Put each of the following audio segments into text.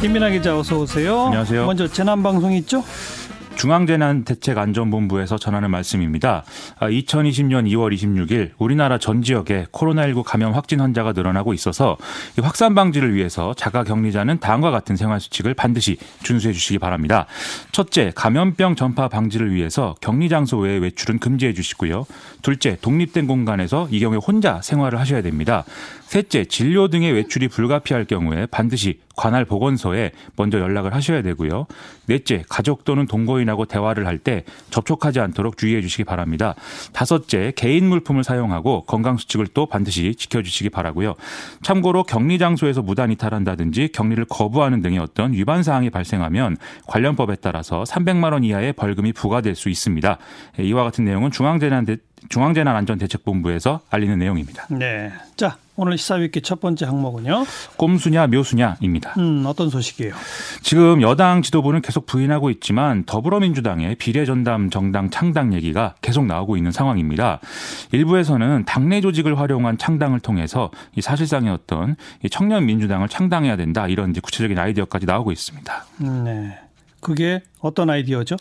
김민아 기자 어서 오세요. 안녕하세요. 먼저 재난 방송 있죠? 중앙재난대책안전본부에서 전하는 말씀입니다. 2020년 2월 26일 우리나라 전 지역에 코로나19 감염 확진 환자가 늘어나고 있어서 확산 방지를 위해서 자가 격리자는 다음과 같은 생활 수칙을 반드시 준수해 주시기 바랍니다. 첫째, 감염병 전파 방지를 위해서 격리 장소 외에 외출은 금지해 주시고요. 둘째, 독립된 공간에서 이 경우에 혼자 생활을 하셔야 됩니다. 셋째, 진료 등의 외출이 불가피할 경우에 반드시 관할 보건소에 먼저 연락을 하셔야 되고요. 넷째, 가족 또는 동거 인하고 대화를 할 때 접촉하지 않도록 주의해 주시기 바랍니다. 다섯째, 개인 물품을 사용하고 건강 수칙을 또 반드시 지켜 주시기 바라고요. 참고로 격리 장소에서 무단 이탈한다든지 격리를 거부하는 등의 어떤 위반 사항이 발생하면 관련법에 따라서 300만 원 이하의 벌금이 부과될 수 있습니다. 이와 같은 내용은 중앙재난 중앙재난안전대책본부에서 알리는 내용입니다. 네. 자, 오늘 시사위키 첫 번째 항목은요. 꼼수냐 묘수냐입니다. 음, 어떤 소식이에요? 지금 여당 지도부는 계속 부인하고 있지만 더불어민주당의 비례전담 정당 창당 얘기가 계속 나오고 있는 상황입니다. 일부에서는 당내 조직을 활용한 창당을 통해서 이 사실상의 어떤 청년 민주당을 창당해야 된다 이런 구체적인 아이디어까지 나오고 있습니다. 음, 네. 그게 어떤 아이디어죠?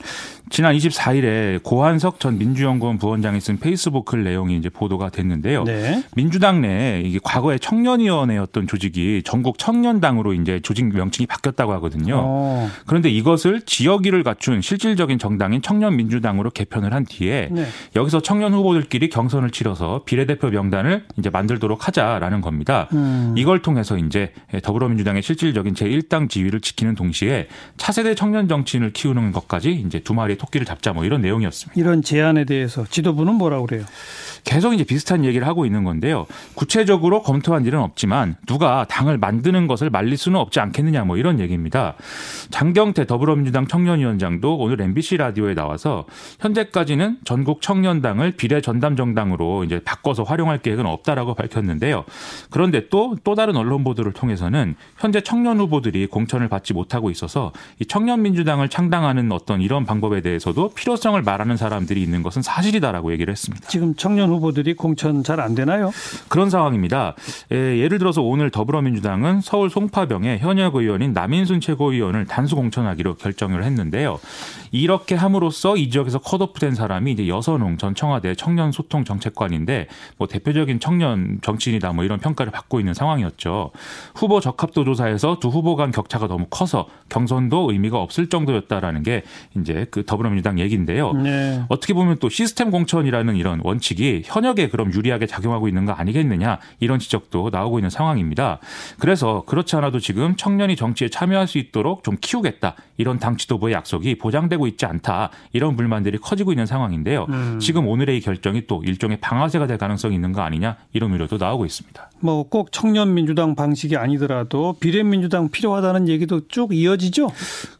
지난 24일에 고한석 전 민주연구원 부원장이 쓴 페이스북 글 내용이 이제 보도가 됐는데요. 네. 민주당 내에 이게 과거에 청년위원회였던 조직이 전국 청년당으로 이제 조직 명칭이 바뀌었다고 하거든요. 오. 어. 그런데 이것을 지역위를 갖춘 실질적인 정당인 청년민주당으로 개편을 한 뒤에 네. 여기서 청년 후보들끼리 경선을 치러서 비례대표 명단을 이제 만들도록 하자라는 겁니다. 음. 이걸 통해서 이제 더불어민주당의 실질적인 제1당 지위를 지키는 동시에 차세대 청년 정치인을 키우 키우는 것까지 이제 두 마리의 토끼를 잡자 뭐 이런 내용이었습니다. 이런 제안에 대해서 지도부는 뭐라고 그래요? 계속 이제 비슷한 얘기를 하고 있는 건데요. 구체적으로 검토한 일은 없지만 누가 당을 만드는 것을 말릴 수는 없지 않겠느냐 뭐 이런 얘기입니다. 장경태 더불어민주당 청년위원장도 오늘 MBC 라디오에 나와서 현재까지는 전국 청년당을 비례 전담 정당으로 이제 바꿔서 활용할 계획은 없다라고 밝혔는데요. 그런데 또또 다른 언론 보도를 통해서는 현재 청년 후보들이 공천을 받지 못하고 있어서 이 청년민주당을 창당 하는 어떤 이런 방법에 대해서도 필요성을 말하는 사람들이 있는 것은 사실이다라고 얘기를 했습니다. 지금 청년 전 후보들이 공천 잘 안 되나요? 그런 상황입니다. 예, 를 들어서 오늘 더불어민주당은 서울 송파병의 현역 의원인 남인순 최고위원을 단수 공천하기로 결정을 했는데요. 이렇게 함으로써 이 지역에서 컷오프된 사람이 이제 여선홍 전 청와대 청년 소통 정책관인데 뭐 대표적인 청년 정치인이다 뭐 이런 평가를 받고 있는 상황이었죠. 후보 적합도 조사에서 두 후보 간 격차가 너무 커서 경선도 의미가 없을 정도였다라는 게 이제 그 더불어민주당 얘기인데요. 네. 어떻게 보면 또 시스템 공천이라는 이런 원칙이 현역에 그럼 유리하게 작용하고 있는 거 아니겠느냐 이런 지적도 나오고 있는 상황입니다. 그래서 그렇지 않아도 지금 청년이 정치에 참여할 수 있도록 좀 키우겠다 이런 당 지도부의 약속이 보장되고 있지 않다 이런 불만들이 커지고 있는 상황인데요. 음. 지금 오늘의 이 결정이 또 일종의 방아쇠가 될 가능성이 있는 거 아니냐 이런 우려도 나오고 있습니다. 뭐 꼭 청년 민주당 방식이 아니더라도 비례민주당 필요하다는 얘기도 쭉 이어지죠.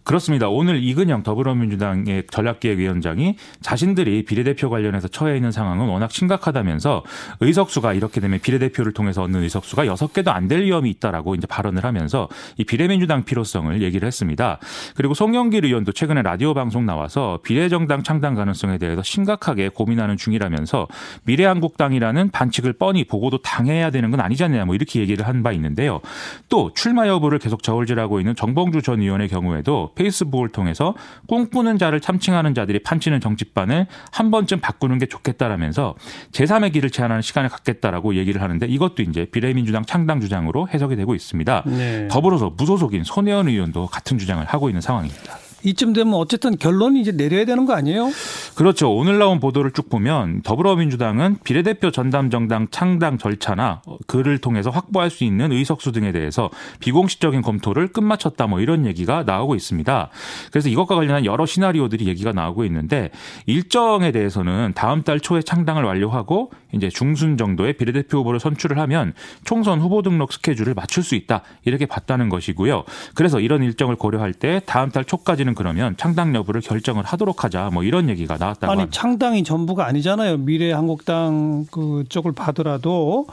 그렇습니다. 오늘 이 근영 더불어민주당의 전략기획위원장이 자신들이 비례대표 관련해서 처해 있는 상황은 워낙 심각하다면서 의석수가 이렇게 되면 비례대표를 통해서 얻는 의석수가 여섯 개도 안 될 위험이 있다라고 이제 발언을 하면서 이 비례민주당 필요성을 얘기를 했습니다. 그리고 송영길 의원도 최근에 라디오 방송 나와서 비례정당 창당 가능성에 대해서 심각하게 고민하는 중이라면서 미래한국당이라는 반칙을 뻔히 보고도 당해야 되는 건 아니지 않느냐 뭐 이렇게 얘기를 한 바 있는데요. 또 출마 여부를 계속 저울질하고 있는 정봉주 전 의원의 경우에도 페이스북을 통해서 꿈꾸는 자를 참칭하는 자들이 판치는 정치판을 한 번쯤 바꾸는 게 좋겠다라면서 제3의 길을 제안하는 시간을 갖겠다라고 얘기를 하는데 이것도 이제 비례민주당 창당 주장으로 해석이 되고 있습니다. 네. 더불어서 무소속인 손혜원 의원도 같은 주장을 하고 있는 상황입니다. 이쯤 되면 어쨌든 결론이 이제 내려야 되는 거 아니에요? 그렇죠. 오늘 나온 보도를 쭉 보면 더불어민주당은 비례대표 전담 정당 창당 절차나 그를 통해서 확보할 수 있는 의석수 등에 대해서 비공식적인 검토를 끝마쳤다 뭐 이런 얘기가 나오고 있습니다. 그래서 이것과 관련한 여러 시나리오들이 얘기가 나오고 있는데 일정에 대해서는 다음 달 초에 창당을 완료하고 이제 중순 정도의 비례대표 후보를 선출을 하면 총선 후보 등록 스케줄을 맞출 수 있다 이렇게 봤다는 것이고요. 그래서 이런 일정을 고려할 때 다음 달 초까지는 우리는 그러면 창당 여부를 결정을 하도록 하자 뭐 이런 얘기가 나왔다고 아니 합니다. 창당이 전부가 아니잖아요. 미래한국당 그 쪽을 봐더라도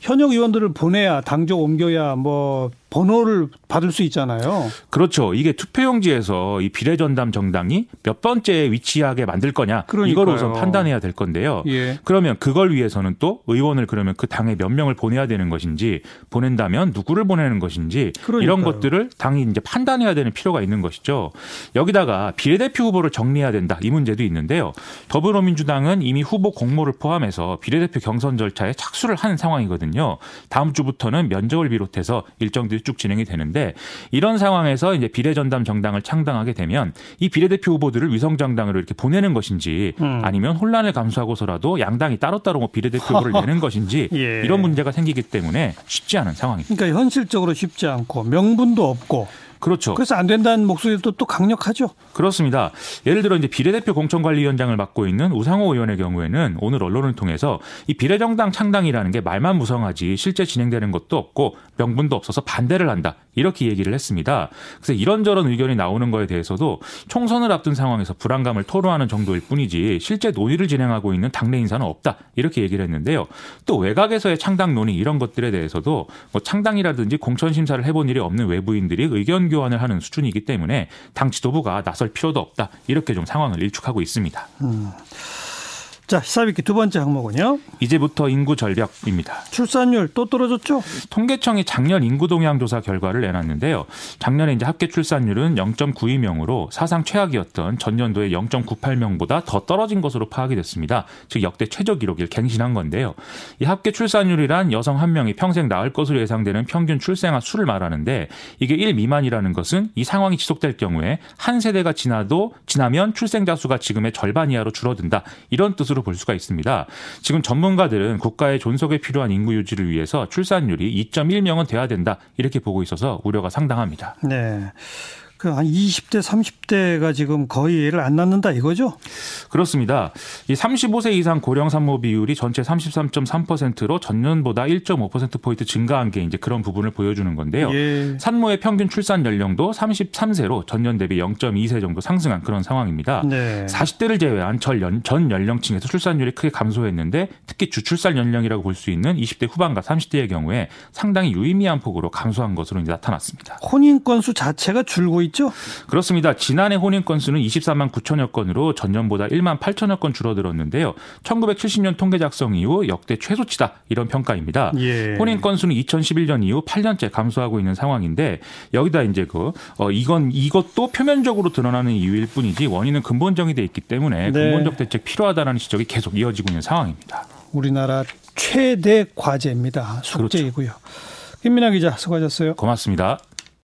현역 의원들을 보내야 당적 옮겨야 뭐 번호를 받을 수 있잖아요. 그렇죠. 이게 투표용지에서 이 비례전담 정당이 몇 번째에 위치하게 만들 거냐 그러니까요. 이걸 우선 판단해야 될 건데요. 예. 그러면 그걸 위해서는 또 의원을 그러면 그 당에 몇 명을 보내야 되는 것인지 보낸다면 누구를 보내는 것인지 그러니까요. 이런 것들을 당이 이제 판단해야 되는 필요가 있는 것이죠. 여기다가 비례대표 후보를 정리해야 된다 이 문제도 있는데요. 더불어민주당은 이미 후보 공모를 포함해서 비례대표 경선 절차에 착수를 한 상황이거든요. 다음 주부터는 면접을 비롯해서 일정들이 쭉 진행이 되는데 이런 상황에서 이제 비례전담 정당을 창당하게 되면 이 비례대표 후보들을 위성 정당으로 이렇게 보내는 것인지 음. 아니면 혼란을 감수하고서라도 양당이 따로따로 뭐 비례대표 후보를 내는 것인지 예. 이런 문제가 생기기 때문에 쉽지 않은 상황입니다. 그러니까 현실적으로 쉽지 않고 명분도 없고 그렇죠. 그래서 안 된다는 목소리도 또 강력하죠. 그렇습니다. 예를 들어 이제 비례대표 공천관리위원장을 맡고 있는 우상호 의원의 경우에는 오늘 언론을 통해서 이 비례정당 창당이라는 게 말만 무성하지 실제 진행되는 것도 없고 명분도 없어서 반대를 한다. 이렇게 얘기를 했습니다. 그래서 이런저런 의견이 나오는 거에 대해서도 총선을 앞둔 상황에서 불안감을 토로하는 정도일 뿐이지 실제 논의를 진행하고 있는 당내 인사는 없다. 이렇게 얘기를 했는데요. 또 외곽에서의 창당 논의 이런 것들에 대해서도 뭐 창당이라든지 공천 심사를 해본 일이 없는 외부인들이 의견 교환을 하는 수준이기 때문에 당 지도부가 나설 필요도 없다. 이렇게 좀 상황을 일축하고 있습니다. 자, 시사비키 두 번째 항목은요. 이제부터 인구 절벽입니다. 출산율 또 떨어졌죠? 통계청이 작년 인구 동향 조사 결과를 내놨는데요. 작년에 이제 합계 출산율은 0.92명으로 사상 최악이었던 전년도의 0.98명보다 더 떨어진 것으로 파악이 됐습니다. 즉 역대 최저 기록을 갱신한 건데요. 이 합계 출산율이란 여성 한 명이 평생 낳을 것으로 예상되는 평균 출생아 수를 말하는데 이게 1 미만이라는 것은 이 상황이 지속될 경우에 한 세대가 지나도 지나면 출생자 수가 지금의 절반 이하로 줄어든다. 이런 뜻으로 볼 수가 있습니다. 지금 전문가들은 국가의 존속에 필요한 인구 유지를 위해서 출산율이 2.1명은 돼야 된다. 이렇게 보고 있어서 우려가 상당합니다. 네. 그한 20대, 30대가 지금 거의 애를 안 낳는다 이거죠? 그렇습니다. 이 35세 이상 고령 산모 비율이 전체 33.3%로 전년보다 1.5%포인트 증가한 게 이제 그런 부분을 보여주는 건데요. 예. 산모의 평균 출산 연령도 33세로 전년 대비 0.2세 정도 상승한 그런 상황입니다. 네. 40대를 제외한 전, 연, 전 연령층에서 출산율이 크게 감소했는데 특히 주출산 연령이라고 볼 수 있는 20대 후반과 30대의 경우에 상당히 유의미한 폭으로 감소한 것으로 이제 나타났습니다. 혼인 건수 자체가 줄고 있 죠? 그렇습니다. 지난해 혼인 건수는 24만 9천여 건으로 전년보다 1만 8천여 건 줄어들었는데요. 1970년 통계 작성 이후 역대 최소치다 이런 평가입니다. 예. 혼인 건수는 2011년 이후 8년째 감소하고 있는 상황인데 여기다 이제 그 어, 이건 이것도 표면적으로 드러나는 이유일 뿐이지 원인은 근본적이 돼 있기 때문에 네. 근본적 대책 필요하다라는 지적이 계속 이어지고 있는 상황입니다. 우리나라 최대 과제입니다. 숙제이고요. 김민아 기자 수고하셨어요. 고맙습니다.